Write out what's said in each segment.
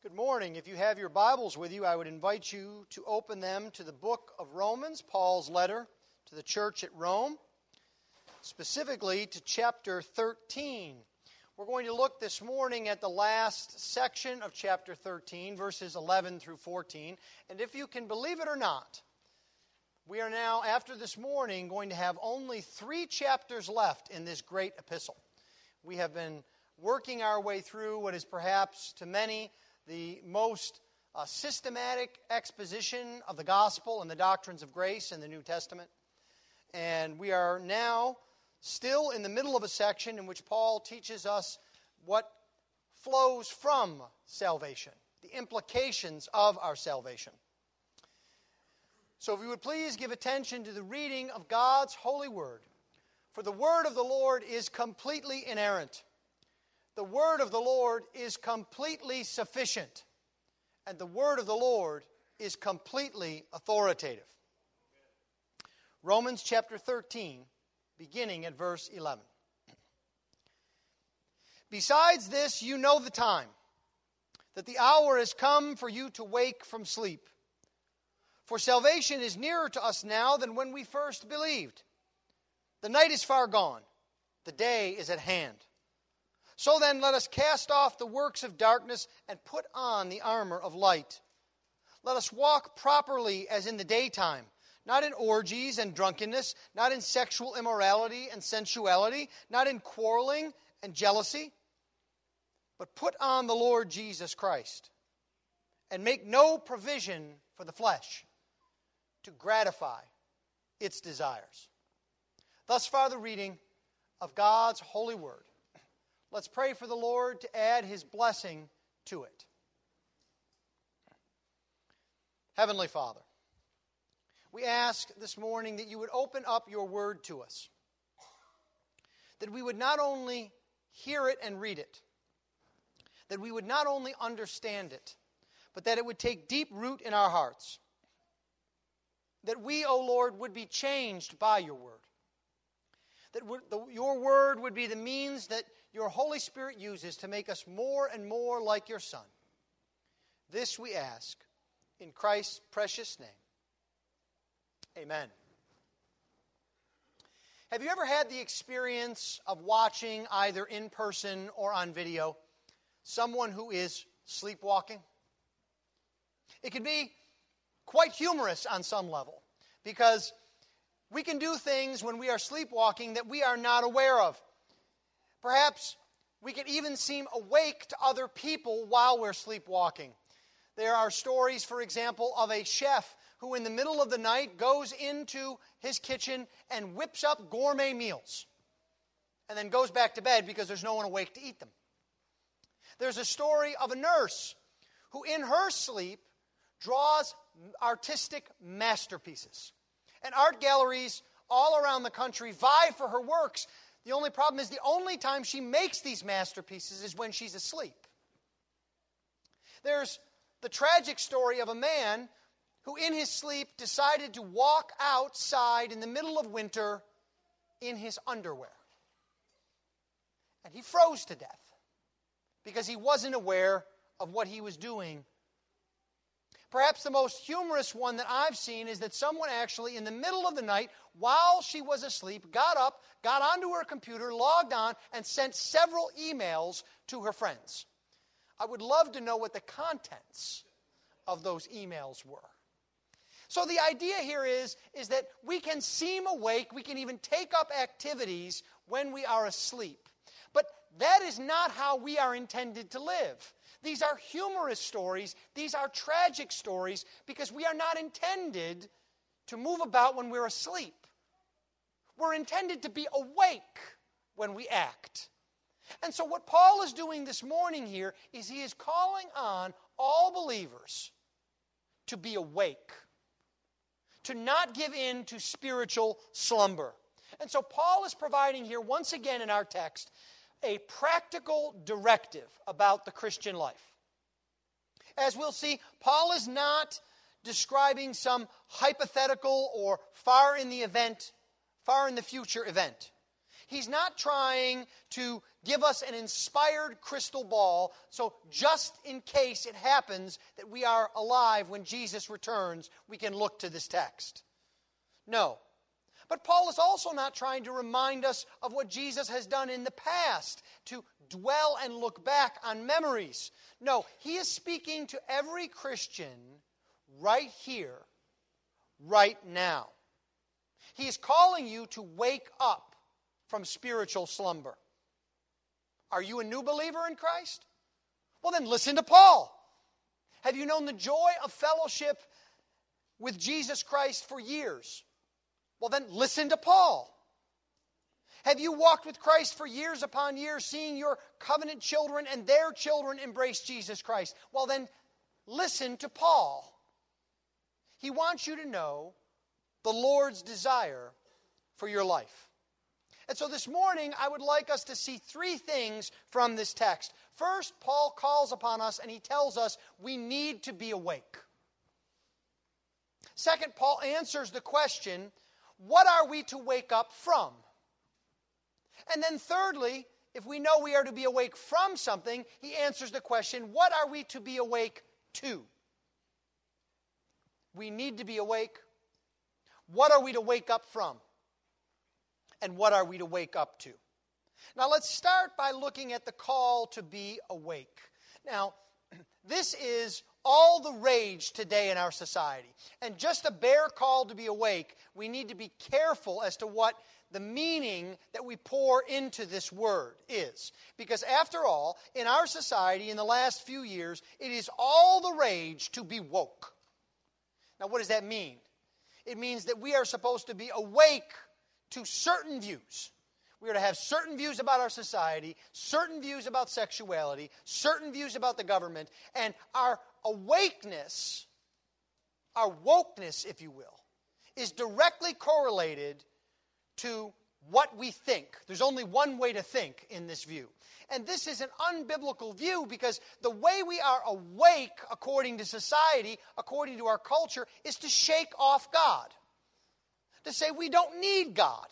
Good morning. If you have your Bibles with you, I would invite you to open them to the book of Romans, Paul's letter to the church at Rome, specifically to chapter 13. We're going to look this morning at the last section of chapter 13, verses 11 through 14. And if you can believe it or not, we are now, after this morning, going to have only three chapters left in this great epistle. We have been working our way through what is perhaps to many the most uh, systematic exposition of the gospel and the doctrines of grace in the New Testament. And we are now still in the middle of a section in which Paul teaches us what flows from salvation, the implications of our salvation. So, if you would please give attention to the reading of God's holy word. For the word of the Lord is completely inerrant the word of the Lord is completely sufficient, and the word of the Lord is completely authoritative. Romans chapter 13, beginning at verse 11. Besides this, you know the time, that the hour has come for you to wake from sleep. For salvation is nearer to us now than when we first believed. The night is far gone, the day is at hand. So then, let us cast off the works of darkness and put on the armor of light. Let us walk properly as in the daytime, not in orgies and drunkenness, not in sexual immorality and sensuality, not in quarreling and jealousy, but put on the Lord Jesus Christ and make no provision for the flesh to gratify its desires. Thus far, the reading of God's holy word. Let's pray for the Lord to add his blessing to it. Heavenly Father, we ask this morning that you would open up your word to us, that we would not only hear it and read it, that we would not only understand it, but that it would take deep root in our hearts. That we, O Lord, would be changed by your word. That your word would be the means that your Holy Spirit uses to make us more and more like your Son. This we ask in Christ's precious name. Amen. Have you ever had the experience of watching, either in person or on video, someone who is sleepwalking? It can be quite humorous on some level because we can do things when we are sleepwalking that we are not aware of. Perhaps we can even seem awake to other people while we're sleepwalking. There are stories, for example, of a chef who, in the middle of the night, goes into his kitchen and whips up gourmet meals and then goes back to bed because there's no one awake to eat them. There's a story of a nurse who, in her sleep, draws artistic masterpieces. And art galleries all around the country vie for her works the only problem is the only time she makes these masterpieces is when she's asleep. There's the tragic story of a man who, in his sleep, decided to walk outside in the middle of winter in his underwear. And he froze to death because he wasn't aware of what he was doing Perhaps the most humorous one that I've seen is that someone actually, in the middle of the night, while she was asleep, got up, got onto her computer, logged on, and sent several emails to her friends. I would love to know what the contents of those emails were. So the idea here is, is that we can seem awake, we can even take up activities when we are asleep. But that is not how we are intended to live. These are humorous stories, these are tragic stories because we are not intended to move about when we're asleep. We're intended to be awake when we act. And so, what Paul is doing this morning here is he is calling on all believers to be awake, to not give in to spiritual slumber. And so, Paul is providing here, once again in our text, a practical directive about the Christian life. As we'll see, Paul is not describing some hypothetical or far in the event, far in the future event. He's not trying to give us an inspired crystal ball, so just in case it happens that we are alive when Jesus returns, we can look to this text. No. But Paul is also not trying to remind us of what Jesus has done in the past, to dwell and look back on memories. No, he is speaking to every Christian right here, right now. He is calling you to wake up from spiritual slumber. Are you a new believer in Christ? Well, then listen to Paul. Have you known the joy of fellowship with Jesus Christ for years? Well, then listen to Paul. Have you walked with Christ for years upon years, seeing your covenant children and their children embrace Jesus Christ? Well, then listen to Paul. He wants you to know the Lord's desire for your life. And so this morning, I would like us to see three things from this text. First, Paul calls upon us and he tells us we need to be awake. Second, Paul answers the question what are we to wake up from? And then, thirdly, if we know we are to be awake from something, he answers the question what are we to be awake to? We need to be awake. What are we to wake up from? And what are we to wake up to? Now, let's start by looking at the call to be awake. Now, this is all the rage today in our society. And just a bare call to be awake, we need to be careful as to what the meaning that we pour into this word is. Because after all, in our society in the last few years, it is all the rage to be woke. Now, what does that mean? It means that we are supposed to be awake to certain views. We are to have certain views about our society, certain views about sexuality, certain views about the government, and our awakeness, our wokeness, if you will, is directly correlated to what we think. There's only one way to think in this view. And this is an unbiblical view because the way we are awake according to society, according to our culture, is to shake off God. To say we don't need God.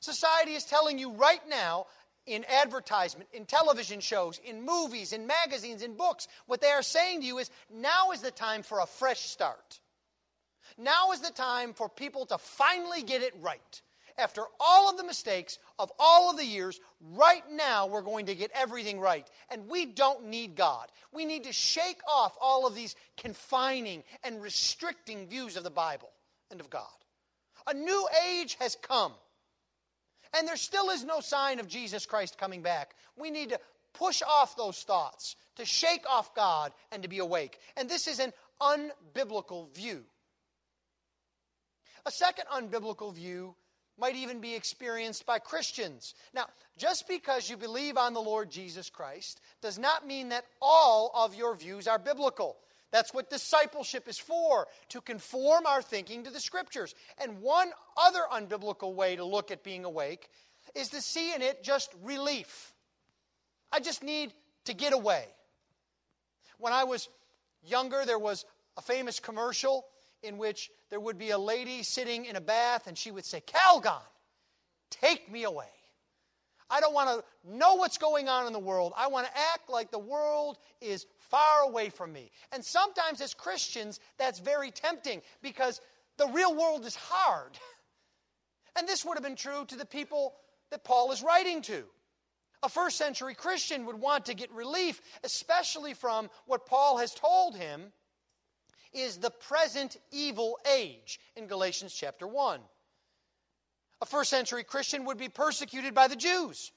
Society is telling you right now, in advertisement, in television shows, in movies, in magazines, in books, what they are saying to you is now is the time for a fresh start. Now is the time for people to finally get it right after all of the mistakes of all of the years, right now we're going to get everything right. And we don't need God. We need to shake off all of these confining and restricting views of the Bible and of God. A new age has come. And there still is no sign of Jesus Christ coming back. We need to push off those thoughts, to shake off God, and to be awake. And this is an unbiblical view. A second unbiblical view might even be experienced by Christians. Now, just because you believe on the Lord Jesus Christ does not mean that all of your views are biblical. That's what discipleship is for, to conform our thinking to the Scriptures. And one other unbiblical way to look at being awake is to see in it just relief. I just need to get away. When I was younger, there was a famous commercial in which there would be a lady sitting in a bath and she would say, Calgon, take me away. I don't want to know what's going on in the world. I want to act like the world is far away from me. And sometimes as Christians, that's very tempting because the real world is hard. And this would have been true to the people that Paul is writing to. A first century Christian would want to get relief, especially from what Paul has told him is the present evil age in Galatians chapter 1. A first century Christian would be persecuted by the Jews,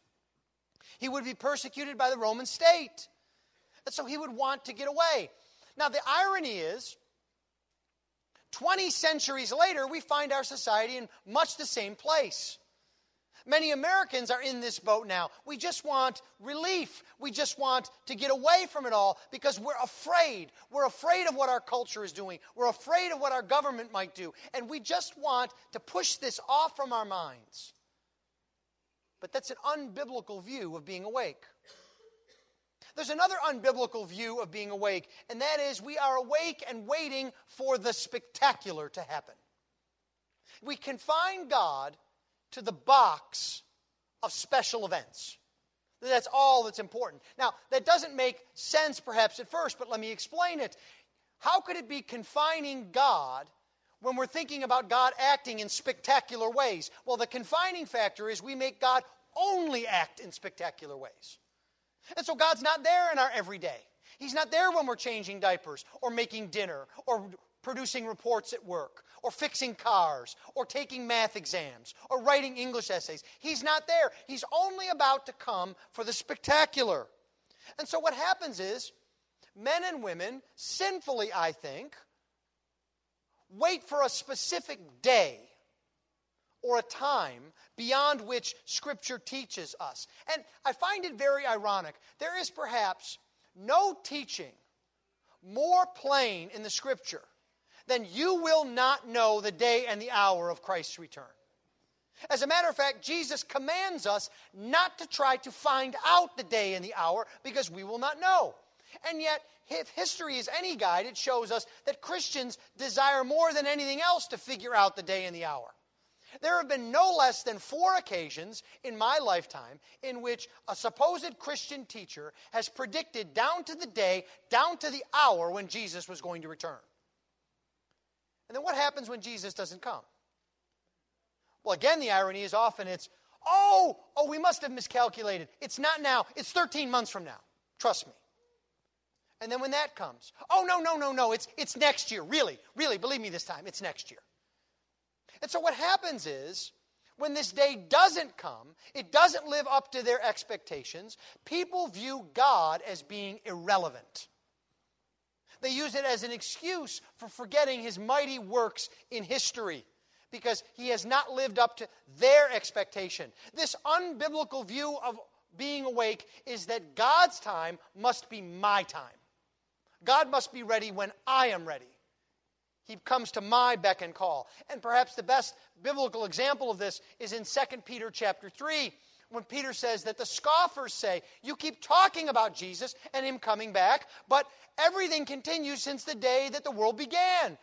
he would be persecuted by the Roman state. And so he would want to get away. Now, the irony is, 20 centuries later, we find our society in much the same place. Many Americans are in this boat now. We just want relief. We just want to get away from it all because we're afraid. We're afraid of what our culture is doing. We're afraid of what our government might do. And we just want to push this off from our minds. But that's an unbiblical view of being awake. There's another unbiblical view of being awake, and that is we are awake and waiting for the spectacular to happen. We confine God to the box of special events. That's all that's important. Now, that doesn't make sense perhaps at first, but let me explain it. How could it be confining God when we're thinking about God acting in spectacular ways? Well, the confining factor is we make God only act in spectacular ways. And so God's not there in our everyday. He's not there when we're changing diapers or making dinner or producing reports at work or fixing cars or taking math exams or writing English essays. He's not there. He's only about to come for the spectacular. And so what happens is men and women, sinfully, I think, wait for a specific day or a time beyond which Scripture teaches us. And I find it very ironic. There is perhaps no teaching more plain in the Scripture than you will not know the day and the hour of Christ's return. As a matter of fact, Jesus commands us not to try to find out the day and the hour because we will not know. And yet, if history is any guide, it shows us that Christians desire more than anything else to figure out the day and the hour. There have been no less than four occasions in my lifetime in which a supposed Christian teacher has predicted down to the day, down to the hour when Jesus was going to return. And then what happens when Jesus doesn't come? Well, again, the irony is often it's, oh, oh, we must have miscalculated. It's not now, it's 13 months from now. Trust me. And then when that comes, oh, no, no, no, no, it's, it's next year. Really, really, believe me this time, it's next year. And so what happens is, when this day doesn't come, it doesn't live up to their expectations, people view God as being irrelevant. They use it as an excuse for forgetting his mighty works in history because he has not lived up to their expectation. This unbiblical view of being awake is that God's time must be my time. God must be ready when I am ready. He comes to my beck and call. And perhaps the best biblical example of this is in 2 Peter chapter 3 when Peter says that the scoffers say, You keep talking about Jesus and him coming back, but everything continues since the day that the world began.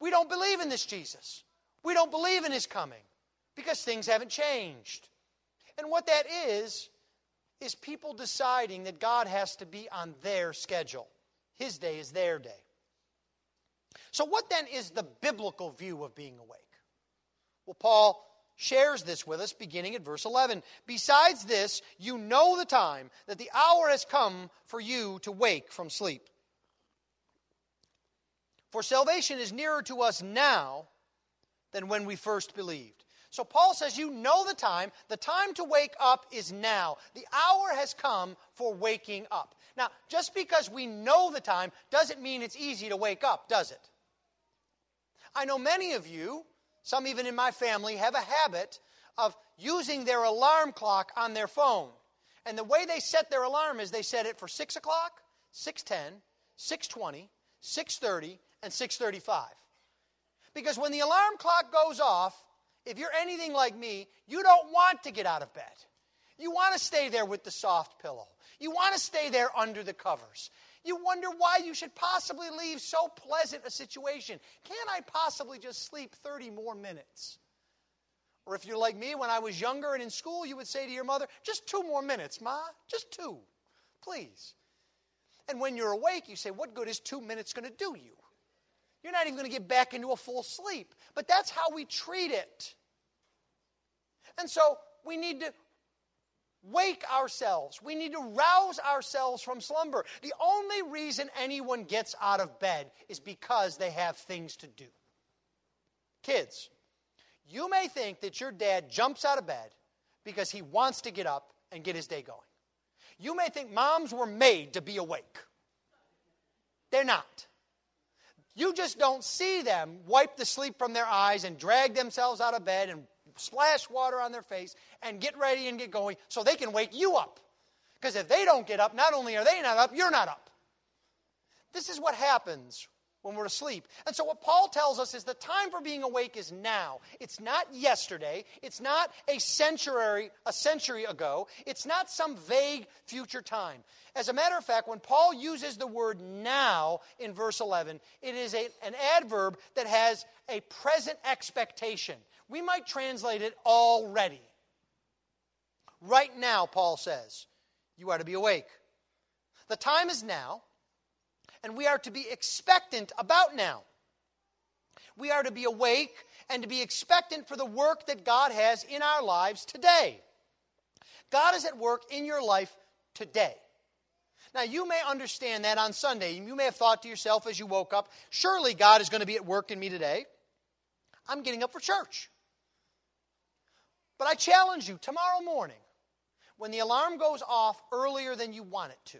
We don't believe in this Jesus. We don't believe in his coming because things haven't changed. And what that is, is people deciding that God has to be on their schedule. His day is their day. So, what then is the biblical view of being awake? Well, Paul shares this with us beginning at verse 11. Besides this, you know the time, that the hour has come for you to wake from sleep. For salvation is nearer to us now than when we first believed. So Paul says, You know the time. The time to wake up is now. The hour has come for waking up. Now, just because we know the time doesn't mean it's easy to wake up, does it? I know many of you, some even in my family, have a habit of using their alarm clock on their phone. And the way they set their alarm is they set it for 6 o'clock, 6.10, 6.20, 6.30, and 6.35. Because when the alarm clock goes off, if you're anything like me, you don't want to get out of bed. You want to stay there with the soft pillow. You want to stay there under the covers. You wonder why you should possibly leave so pleasant a situation. Can I possibly just sleep 30 more minutes? Or if you're like me, when I was younger and in school, you would say to your mother, just two more minutes, Ma, just two, please. And when you're awake, you say, what good is two minutes going to do you? You're not even going to get back into a full sleep. But that's how we treat it. And so we need to wake ourselves. We need to rouse ourselves from slumber. The only reason anyone gets out of bed is because they have things to do. Kids, you may think that your dad jumps out of bed because he wants to get up and get his day going. You may think moms were made to be awake. They're not. You just don't see them wipe the sleep from their eyes and drag themselves out of bed and splash water on their face and get ready and get going so they can wake you up. Because if they don't get up, not only are they not up, you're not up. This is what happens when we're asleep. And so what Paul tells us is the time for being awake is now. It's not yesterday. It's not a century a century ago. It's not some vague future time. As a matter of fact, when Paul uses the word now in verse 11, it is a, an adverb that has a present expectation. We might translate it already. right now, Paul says, you are to be awake. The time is now, and we are to be expectant about now. We are to be awake and to be expectant for the work that God has in our lives today. God is at work in your life today. Now, you may understand that on Sunday. You may have thought to yourself as you woke up, surely God is going to be at work in me today. I'm getting up for church. But I challenge you tomorrow morning, when the alarm goes off earlier than you want it to,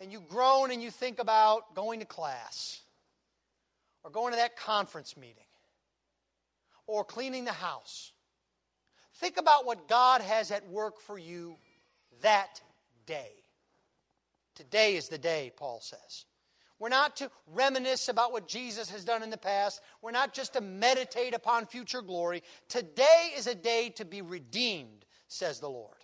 and you groan and you think about going to class, or going to that conference meeting, or cleaning the house, think about what God has at work for you that day. Today is the day, Paul says. We're not to reminisce about what Jesus has done in the past. We're not just to meditate upon future glory. Today is a day to be redeemed, says the Lord.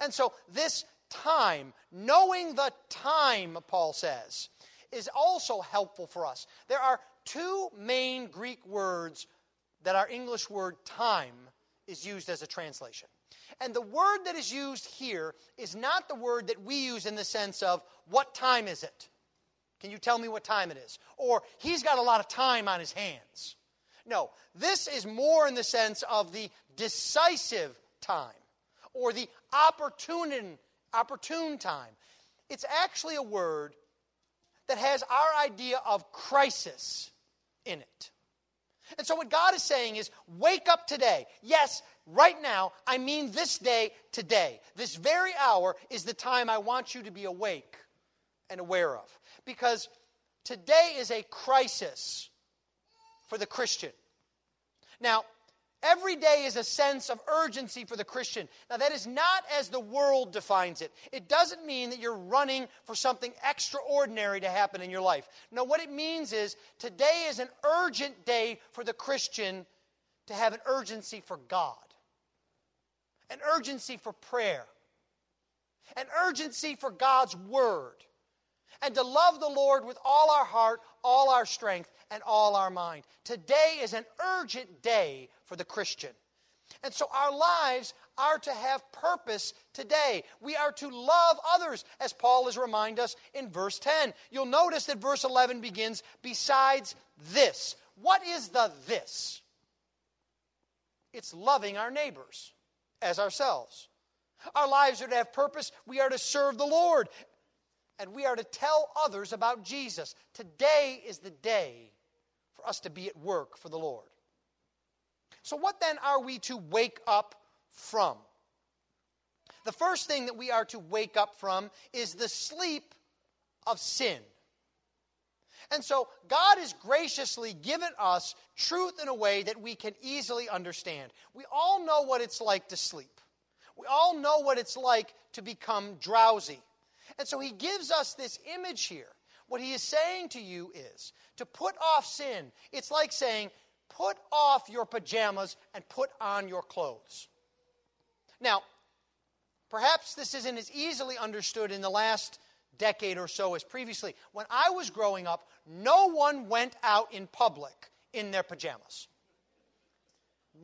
And so, this time, knowing the time, Paul says, is also helpful for us. There are two main Greek words that our English word time is used as a translation. And the word that is used here is not the word that we use in the sense of, what time is it? Can you tell me what time it is? Or, he's got a lot of time on his hands. No, this is more in the sense of the decisive time or the opportune, opportune time. It's actually a word that has our idea of crisis in it. And so, what God is saying is, wake up today. Yes, right now, I mean this day today. This very hour is the time I want you to be awake and aware of. Because today is a crisis for the Christian. Now, Every day is a sense of urgency for the Christian. Now, that is not as the world defines it. It doesn't mean that you're running for something extraordinary to happen in your life. No, what it means is today is an urgent day for the Christian to have an urgency for God, an urgency for prayer, an urgency for God's Word, and to love the Lord with all our heart, all our strength, and all our mind. Today is an urgent day for the Christian. And so our lives are to have purpose today. We are to love others, as Paul has reminded us in verse 10. You'll notice that verse 11 begins, besides this. What is the this? It's loving our neighbors as ourselves. Our lives are to have purpose. We are to serve the Lord. And we are to tell others about Jesus. Today is the day for us to be at work for the Lord. So, what then are we to wake up from? The first thing that we are to wake up from is the sleep of sin. And so, God has graciously given us truth in a way that we can easily understand. We all know what it's like to sleep, we all know what it's like to become drowsy. And so, He gives us this image here. What He is saying to you is to put off sin. It's like saying, put off your pajamas and put on your clothes. Now, perhaps this isn't as easily understood in the last decade or so as previously. When I was growing up, no one went out in public in their pajamas.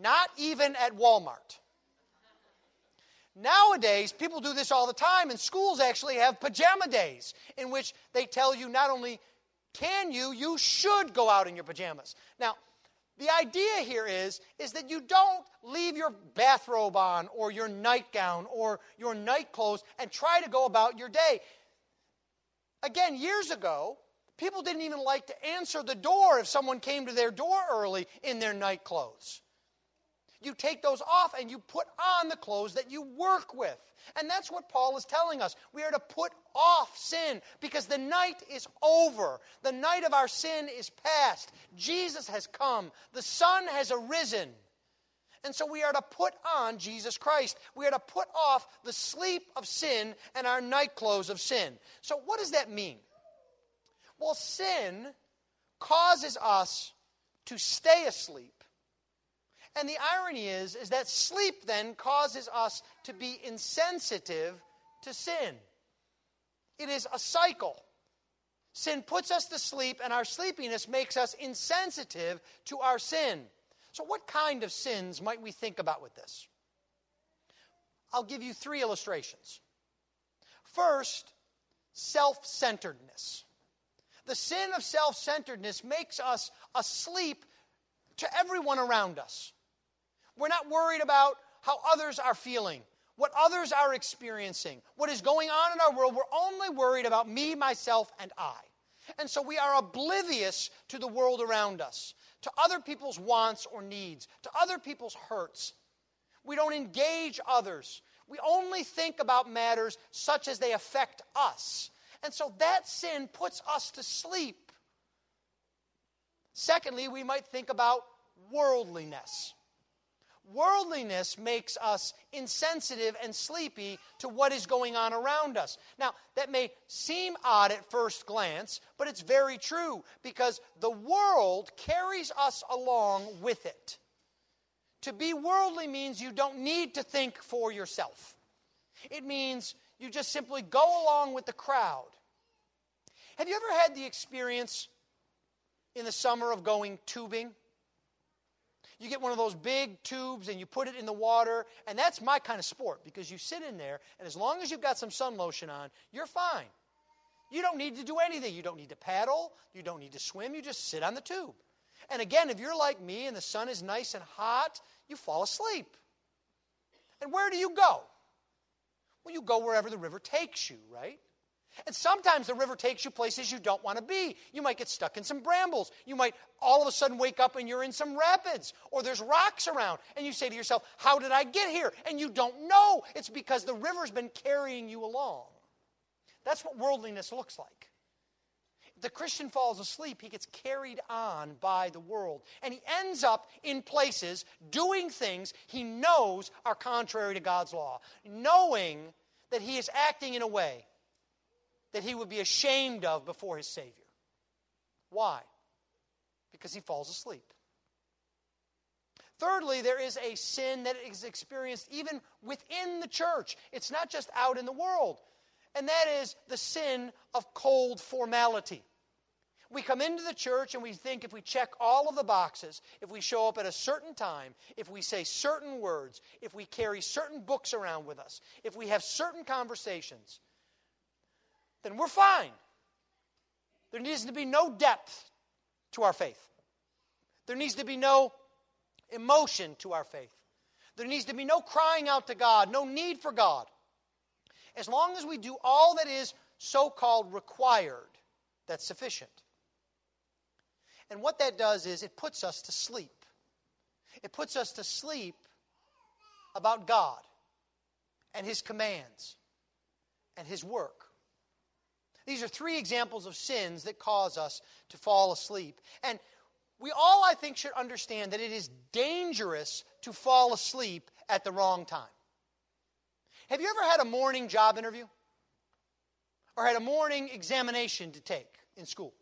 Not even at Walmart. Nowadays, people do this all the time, and schools actually have pajama days in which they tell you not only can you, you should go out in your pajamas. Now, the idea here is, is that you don't leave your bathrobe on or your nightgown or your night clothes and try to go about your day. Again, years ago, people didn't even like to answer the door if someone came to their door early in their night clothes. You take those off and you put on the clothes that you work with. And that's what Paul is telling us. We are to put off sin because the night is over. The night of our sin is past. Jesus has come, the sun has arisen. And so we are to put on Jesus Christ. We are to put off the sleep of sin and our night clothes of sin. So, what does that mean? Well, sin causes us to stay asleep and the irony is, is that sleep then causes us to be insensitive to sin. It is a cycle. Sin puts us to sleep, and our sleepiness makes us insensitive to our sin. So, what kind of sins might we think about with this? I'll give you three illustrations. First, self centeredness. The sin of self centeredness makes us asleep to everyone around us. We're not worried about how others are feeling, what others are experiencing, what is going on in our world. We're only worried about me, myself, and I. And so we are oblivious to the world around us, to other people's wants or needs, to other people's hurts. We don't engage others. We only think about matters such as they affect us. And so that sin puts us to sleep. Secondly, we might think about worldliness. Worldliness makes us insensitive and sleepy to what is going on around us. Now, that may seem odd at first glance, but it's very true because the world carries us along with it. To be worldly means you don't need to think for yourself, it means you just simply go along with the crowd. Have you ever had the experience in the summer of going tubing? You get one of those big tubes and you put it in the water, and that's my kind of sport because you sit in there, and as long as you've got some sun lotion on, you're fine. You don't need to do anything. You don't need to paddle, you don't need to swim, you just sit on the tube. And again, if you're like me and the sun is nice and hot, you fall asleep. And where do you go? Well, you go wherever the river takes you, right? And sometimes the river takes you places you don't want to be. You might get stuck in some brambles. You might all of a sudden wake up and you're in some rapids or there's rocks around. And you say to yourself, How did I get here? And you don't know. It's because the river's been carrying you along. That's what worldliness looks like. If the Christian falls asleep, he gets carried on by the world. And he ends up in places doing things he knows are contrary to God's law, knowing that he is acting in a way that he would be ashamed of before his Savior. Why? Because he falls asleep. Thirdly, there is a sin that is experienced even within the church. It's not just out in the world. And that is the sin of cold formality. We come into the church and we think if we check all of the boxes, if we show up at a certain time, if we say certain words, if we carry certain books around with us, if we have certain conversations, then we're fine. There needs to be no depth to our faith. There needs to be no emotion to our faith. There needs to be no crying out to God, no need for God. As long as we do all that is so called required, that's sufficient. And what that does is it puts us to sleep. It puts us to sleep about God and His commands and His work. These are three examples of sins that cause us to fall asleep. And we all, I think, should understand that it is dangerous to fall asleep at the wrong time. Have you ever had a morning job interview? Or had a morning examination to take in school?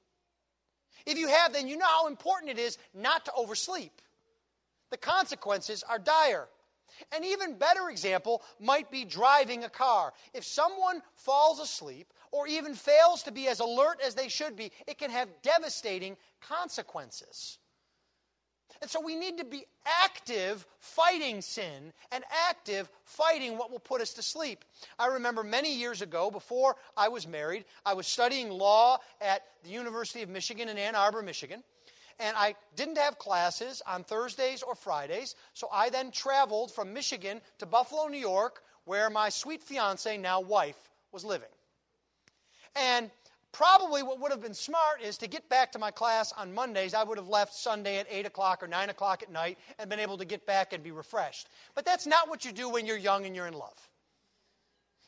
If you have, then you know how important it is not to oversleep. The consequences are dire. An even better example might be driving a car. If someone falls asleep or even fails to be as alert as they should be, it can have devastating consequences. And so we need to be active fighting sin and active fighting what will put us to sleep. I remember many years ago, before I was married, I was studying law at the University of Michigan in Ann Arbor, Michigan. And I didn't have classes on Thursdays or Fridays, so I then traveled from Michigan to Buffalo, New York, where my sweet fiance, now wife, was living. And probably what would have been smart is to get back to my class on Mondays. I would have left Sunday at 8 o'clock or 9 o'clock at night and been able to get back and be refreshed. But that's not what you do when you're young and you're in love.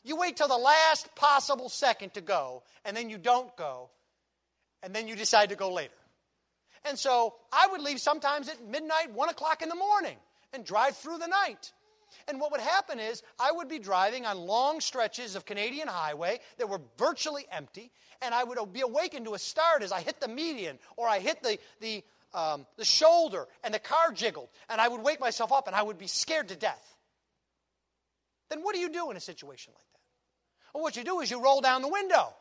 You wait till the last possible second to go, and then you don't go, and then you decide to go later. And so I would leave sometimes at midnight, 1 o'clock in the morning, and drive through the night. And what would happen is I would be driving on long stretches of Canadian highway that were virtually empty, and I would be awakened to a start as I hit the median or I hit the, the, um, the shoulder and the car jiggled, and I would wake myself up and I would be scared to death. Then what do you do in a situation like that? Well, what you do is you roll down the window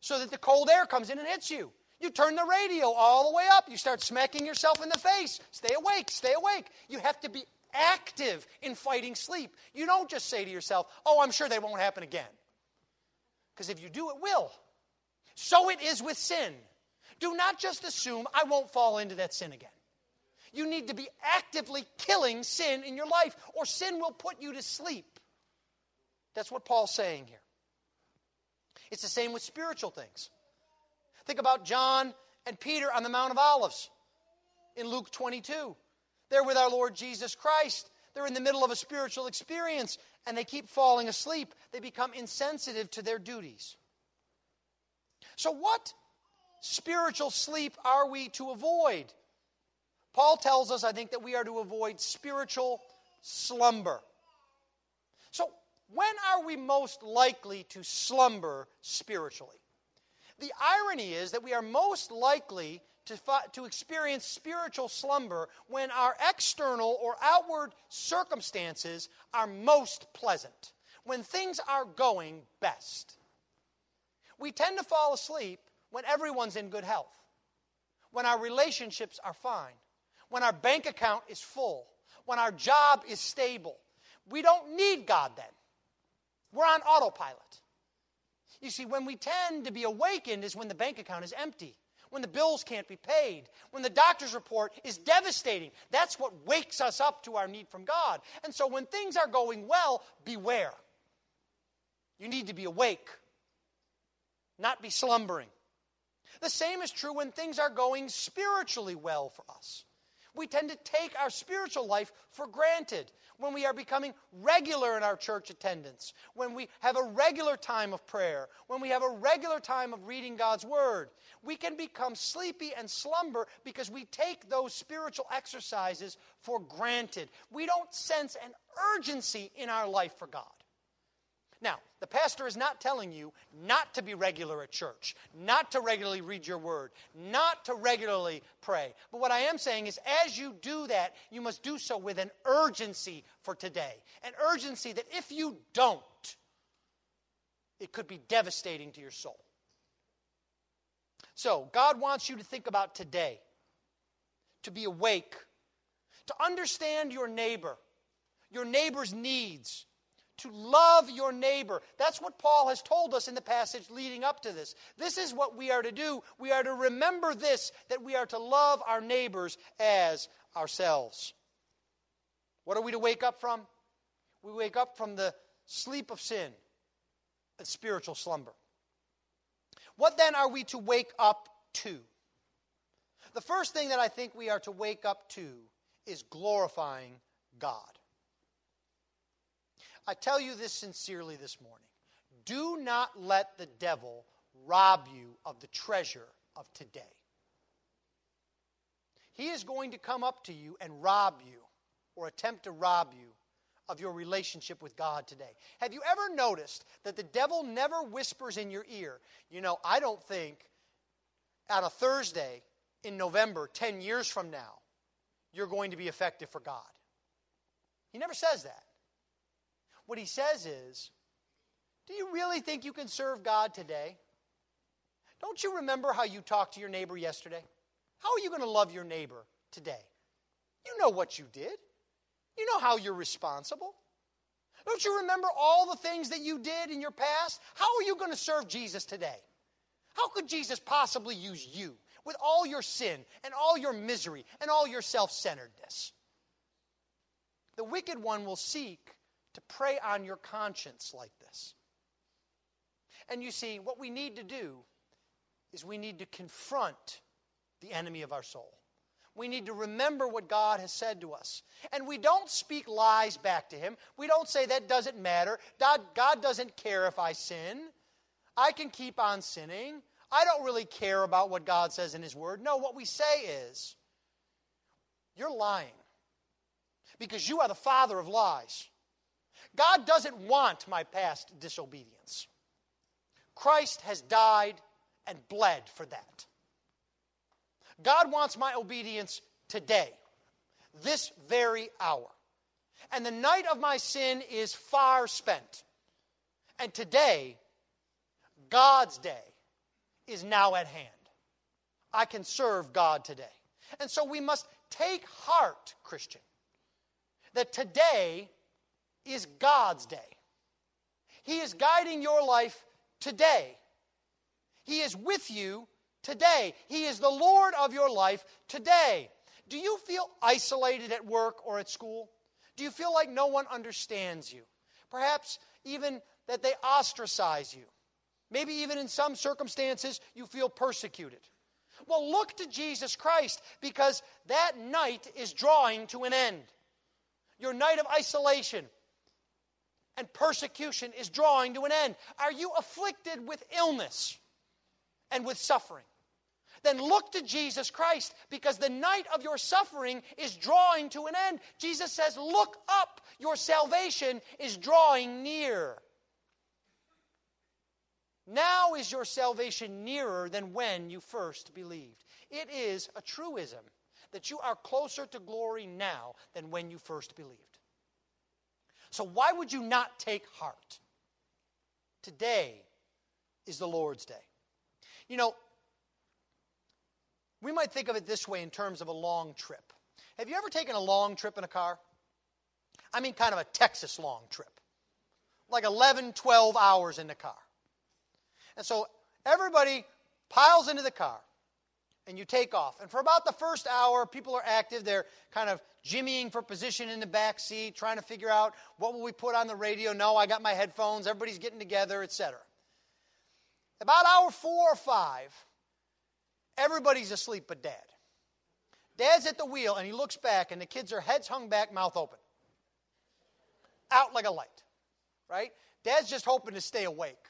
so that the cold air comes in and hits you. You turn the radio all the way up. You start smacking yourself in the face. Stay awake, stay awake. You have to be active in fighting sleep. You don't just say to yourself, oh, I'm sure they won't happen again. Because if you do, it will. So it is with sin. Do not just assume I won't fall into that sin again. You need to be actively killing sin in your life, or sin will put you to sleep. That's what Paul's saying here. It's the same with spiritual things. Think about John and Peter on the Mount of Olives in Luke 22. They're with our Lord Jesus Christ. They're in the middle of a spiritual experience and they keep falling asleep. They become insensitive to their duties. So, what spiritual sleep are we to avoid? Paul tells us, I think, that we are to avoid spiritual slumber. So, when are we most likely to slumber spiritually? The irony is that we are most likely to, to experience spiritual slumber when our external or outward circumstances are most pleasant, when things are going best. We tend to fall asleep when everyone's in good health, when our relationships are fine, when our bank account is full, when our job is stable. We don't need God then. We're on autopilot. You see, when we tend to be awakened is when the bank account is empty, when the bills can't be paid, when the doctor's report is devastating. That's what wakes us up to our need from God. And so when things are going well, beware. You need to be awake, not be slumbering. The same is true when things are going spiritually well for us. We tend to take our spiritual life for granted when we are becoming regular in our church attendance, when we have a regular time of prayer, when we have a regular time of reading God's Word. We can become sleepy and slumber because we take those spiritual exercises for granted. We don't sense an urgency in our life for God. Now, the pastor is not telling you not to be regular at church, not to regularly read your word, not to regularly pray. But what I am saying is, as you do that, you must do so with an urgency for today. An urgency that if you don't, it could be devastating to your soul. So, God wants you to think about today, to be awake, to understand your neighbor, your neighbor's needs to love your neighbor. That's what Paul has told us in the passage leading up to this. This is what we are to do. We are to remember this that we are to love our neighbors as ourselves. What are we to wake up from? We wake up from the sleep of sin and spiritual slumber. What then are we to wake up to? The first thing that I think we are to wake up to is glorifying God. I tell you this sincerely this morning. Do not let the devil rob you of the treasure of today. He is going to come up to you and rob you or attempt to rob you of your relationship with God today. Have you ever noticed that the devil never whispers in your ear, you know, I don't think on a Thursday in November, 10 years from now, you're going to be effective for God? He never says that. What he says is, Do you really think you can serve God today? Don't you remember how you talked to your neighbor yesterday? How are you going to love your neighbor today? You know what you did. You know how you're responsible. Don't you remember all the things that you did in your past? How are you going to serve Jesus today? How could Jesus possibly use you with all your sin and all your misery and all your self centeredness? The wicked one will seek to prey on your conscience like this. And you see, what we need to do is we need to confront the enemy of our soul. We need to remember what God has said to us. And we don't speak lies back to Him. We don't say that doesn't matter. God, doesn't care if I sin. I can keep on sinning. I don't really care about what God says in His Word. No, what we say is, you're lying because you are the father of lies. God doesn't want my past disobedience. Christ has died and bled for that. God wants my obedience today, this very hour. And the night of my sin is far spent. And today, God's day is now at hand. I can serve God today. And so we must take heart, Christian, that today is God's day. He is guiding your life today. He is with you today. He is the Lord of your life today. Do you feel isolated at work or at school? Do you feel like no one understands you? Perhaps even that they ostracize you. Maybe even in some circumstances you feel persecuted. Well, look to Jesus Christ because that night is drawing to an end. Your night of isolation and persecution is drawing to an end. Are you afflicted with illness and with suffering? Then look to Jesus Christ because the night of your suffering is drawing to an end. Jesus says, Look up, your salvation is drawing near. Now is your salvation nearer than when you first believed. It is a truism that you are closer to glory now than when you first believed. So, why would you not take heart? Today is the Lord's day. You know, we might think of it this way in terms of a long trip. Have you ever taken a long trip in a car? I mean, kind of a Texas long trip, like 11, 12 hours in the car. And so everybody piles into the car and you take off. And for about the first hour, people are active. They're kind of jimmying for position in the back seat, trying to figure out what will we put on the radio. No, I got my headphones. Everybody's getting together, etc. About hour four or five, everybody's asleep but dad. Dad's at the wheel and he looks back and the kids are heads hung back, mouth open. Out like a light. Right? Dad's just hoping to stay awake.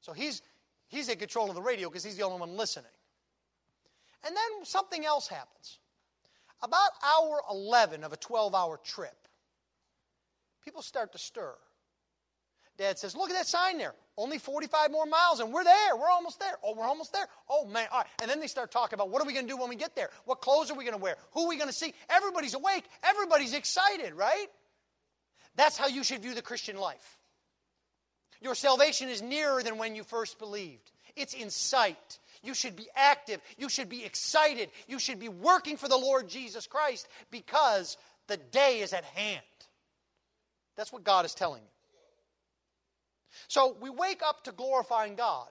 So he's he's in control of the radio because he's the only one listening. And then something else happens. About hour 11 of a 12 hour trip, people start to stir. Dad says, Look at that sign there. Only 45 more miles, and we're there. We're almost there. Oh, we're almost there. Oh, man. All right. And then they start talking about what are we going to do when we get there? What clothes are we going to wear? Who are we going to see? Everybody's awake. Everybody's excited, right? That's how you should view the Christian life. Your salvation is nearer than when you first believed, it's in sight. You should be active. You should be excited. You should be working for the Lord Jesus Christ because the day is at hand. That's what God is telling you. So we wake up to glorifying God,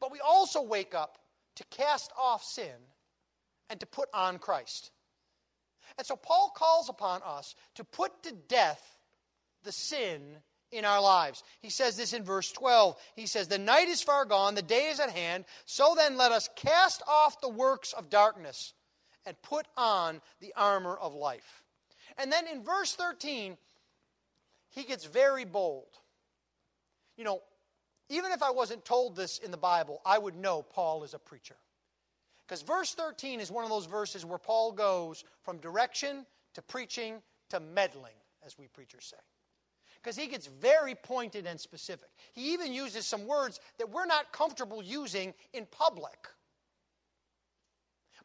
but we also wake up to cast off sin and to put on Christ. And so Paul calls upon us to put to death the sin in our lives. He says this in verse 12. He says, The night is far gone, the day is at hand. So then let us cast off the works of darkness and put on the armor of life. And then in verse 13, he gets very bold. You know, even if I wasn't told this in the Bible, I would know Paul is a preacher. Because verse 13 is one of those verses where Paul goes from direction to preaching to meddling, as we preachers say because he gets very pointed and specific. He even uses some words that we're not comfortable using in public.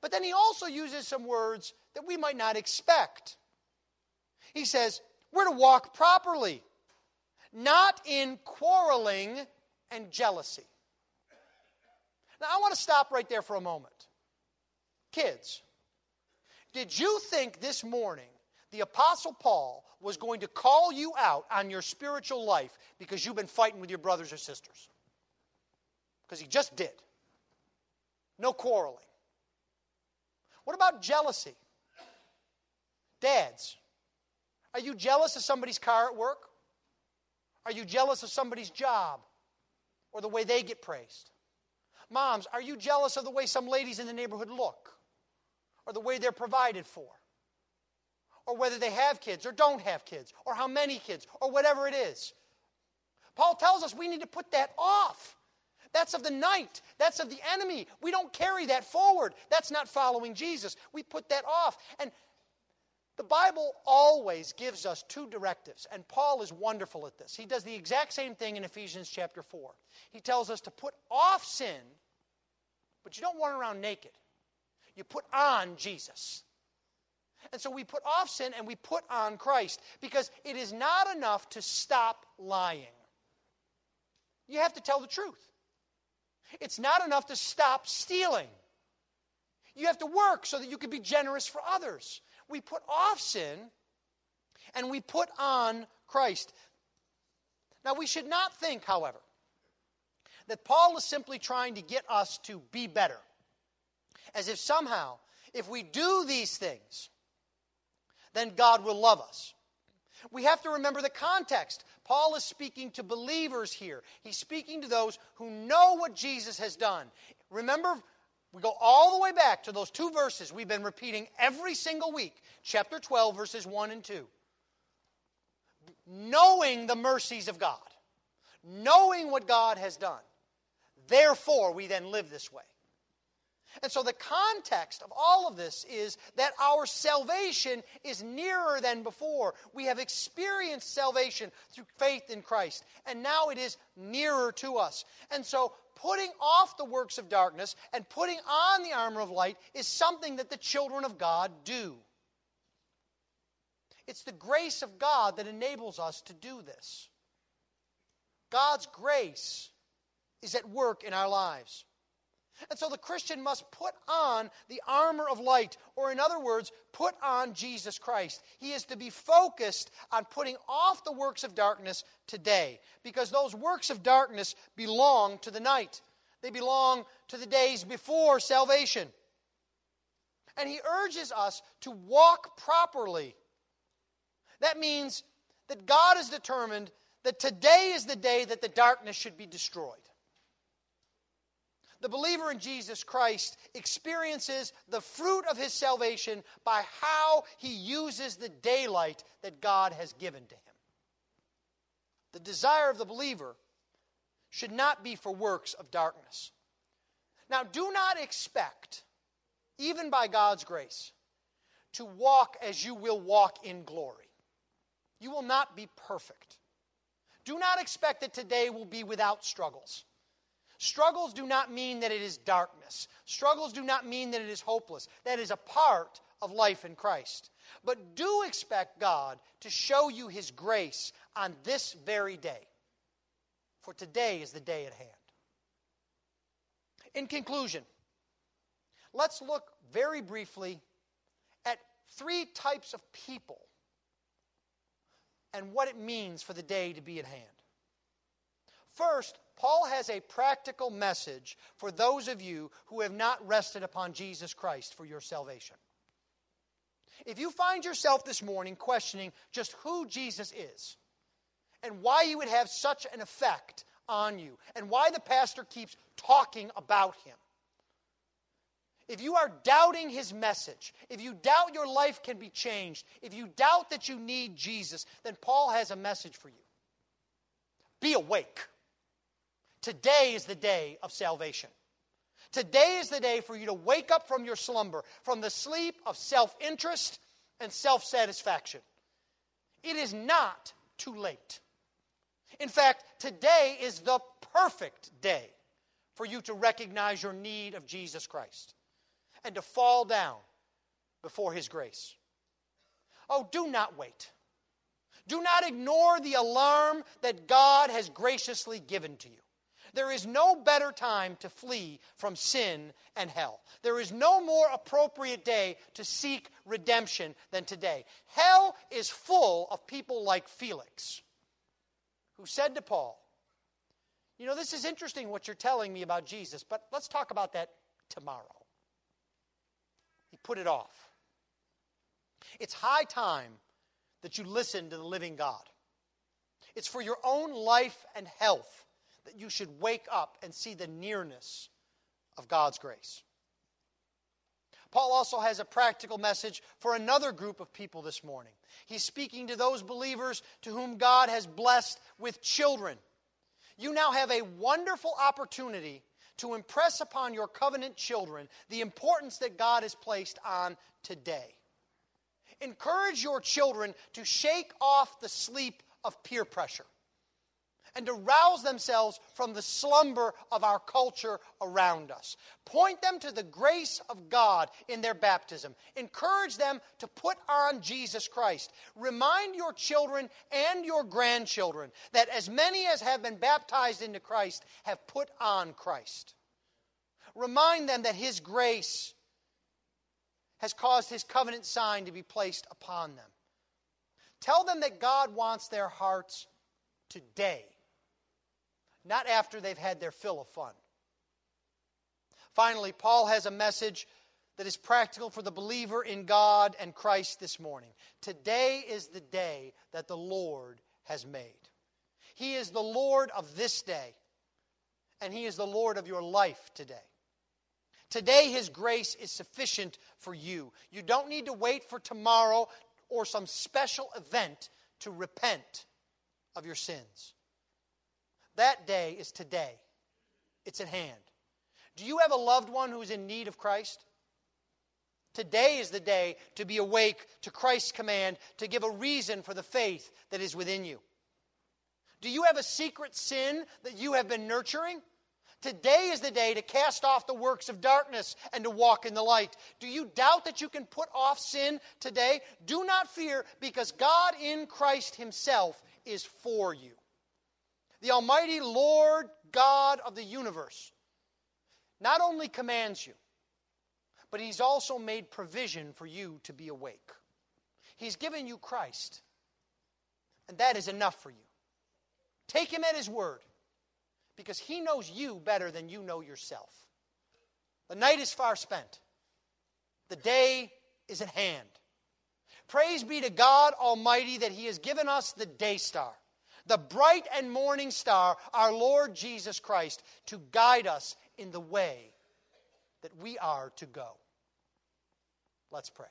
But then he also uses some words that we might not expect. He says, we're to walk properly, not in quarreling and jealousy. Now, I want to stop right there for a moment. Kids, did you think this morning the Apostle Paul was going to call you out on your spiritual life because you've been fighting with your brothers or sisters. Because he just did. No quarreling. What about jealousy? Dads, are you jealous of somebody's car at work? Are you jealous of somebody's job or the way they get praised? Moms, are you jealous of the way some ladies in the neighborhood look or the way they're provided for? Or whether they have kids or don't have kids, or how many kids, or whatever it is. Paul tells us we need to put that off. That's of the night. That's of the enemy. We don't carry that forward. That's not following Jesus. We put that off. And the Bible always gives us two directives, and Paul is wonderful at this. He does the exact same thing in Ephesians chapter 4. He tells us to put off sin, but you don't run around naked. You put on Jesus. And so we put off sin and we put on Christ because it is not enough to stop lying. You have to tell the truth. It's not enough to stop stealing. You have to work so that you can be generous for others. We put off sin and we put on Christ. Now, we should not think, however, that Paul is simply trying to get us to be better. As if somehow, if we do these things, then God will love us. We have to remember the context. Paul is speaking to believers here. He's speaking to those who know what Jesus has done. Remember, we go all the way back to those two verses we've been repeating every single week chapter 12, verses 1 and 2. Knowing the mercies of God, knowing what God has done. Therefore, we then live this way. And so the context of all of this is that our salvation is nearer than before. We have experienced salvation through faith in Christ, and now it is nearer to us. And so putting off the works of darkness and putting on the armor of light is something that the children of God do. It's the grace of God that enables us to do this. God's grace is at work in our lives. And so the Christian must put on the armor of light, or in other words, put on Jesus Christ. He is to be focused on putting off the works of darkness today, because those works of darkness belong to the night, they belong to the days before salvation. And he urges us to walk properly. That means that God has determined that today is the day that the darkness should be destroyed the believer in Jesus Christ experiences the fruit of his salvation by how he uses the daylight that God has given to him. The desire of the believer should not be for works of darkness. Now, do not expect, even by God's grace, to walk as you will walk in glory. You will not be perfect. Do not expect that today will be without struggles. Struggles do not mean that it is darkness. Struggles do not mean that it is hopeless. That is a part of life in Christ. But do expect God to show you His grace on this very day. For today is the day at hand. In conclusion, let's look very briefly at three types of people and what it means for the day to be at hand. First, Paul has a practical message for those of you who have not rested upon Jesus Christ for your salvation. If you find yourself this morning questioning just who Jesus is and why he would have such an effect on you and why the pastor keeps talking about him, if you are doubting his message, if you doubt your life can be changed, if you doubt that you need Jesus, then Paul has a message for you. Be awake. Today is the day of salvation. Today is the day for you to wake up from your slumber, from the sleep of self interest and self satisfaction. It is not too late. In fact, today is the perfect day for you to recognize your need of Jesus Christ and to fall down before His grace. Oh, do not wait. Do not ignore the alarm that God has graciously given to you. There is no better time to flee from sin and hell. There is no more appropriate day to seek redemption than today. Hell is full of people like Felix, who said to Paul, You know, this is interesting what you're telling me about Jesus, but let's talk about that tomorrow. He put it off. It's high time that you listen to the living God. It's for your own life and health that you should wake up and see the nearness of God's grace. Paul also has a practical message for another group of people this morning. He's speaking to those believers to whom God has blessed with children. You now have a wonderful opportunity to impress upon your covenant children the importance that God has placed on today. Encourage your children to shake off the sleep of peer pressure and to rouse themselves from the slumber of our culture around us. Point them to the grace of God in their baptism. Encourage them to put on Jesus Christ. Remind your children and your grandchildren that as many as have been baptized into Christ have put on Christ. Remind them that His grace has caused His covenant sign to be placed upon them. Tell them that God wants their hearts today, not after they've had their fill of fun. Finally, Paul has a message that is practical for the believer in God and Christ this morning. Today is the day that the Lord has made. He is the Lord of this day, and He is the Lord of your life today. Today, His grace is sufficient for you. You don't need to wait for tomorrow or some special event to repent of your sins. That day is today, it's at hand. Do you have a loved one who is in need of Christ? Today is the day to be awake to Christ's command to give a reason for the faith that is within you. Do you have a secret sin that you have been nurturing? Today is the day to cast off the works of darkness and to walk in the light. Do you doubt that you can put off sin today? Do not fear, because God in Christ Himself is for you. The Almighty Lord God of the universe not only commands you, but He's also made provision for you to be awake. He's given you Christ, and that is enough for you. Take Him at His word because He knows you better than you know yourself. The night is far spent, the day is at hand. Praise be to God Almighty that He has given us the day star, the bright and morning star, our Lord Jesus Christ, to guide us in the way that we are to go. Let's pray.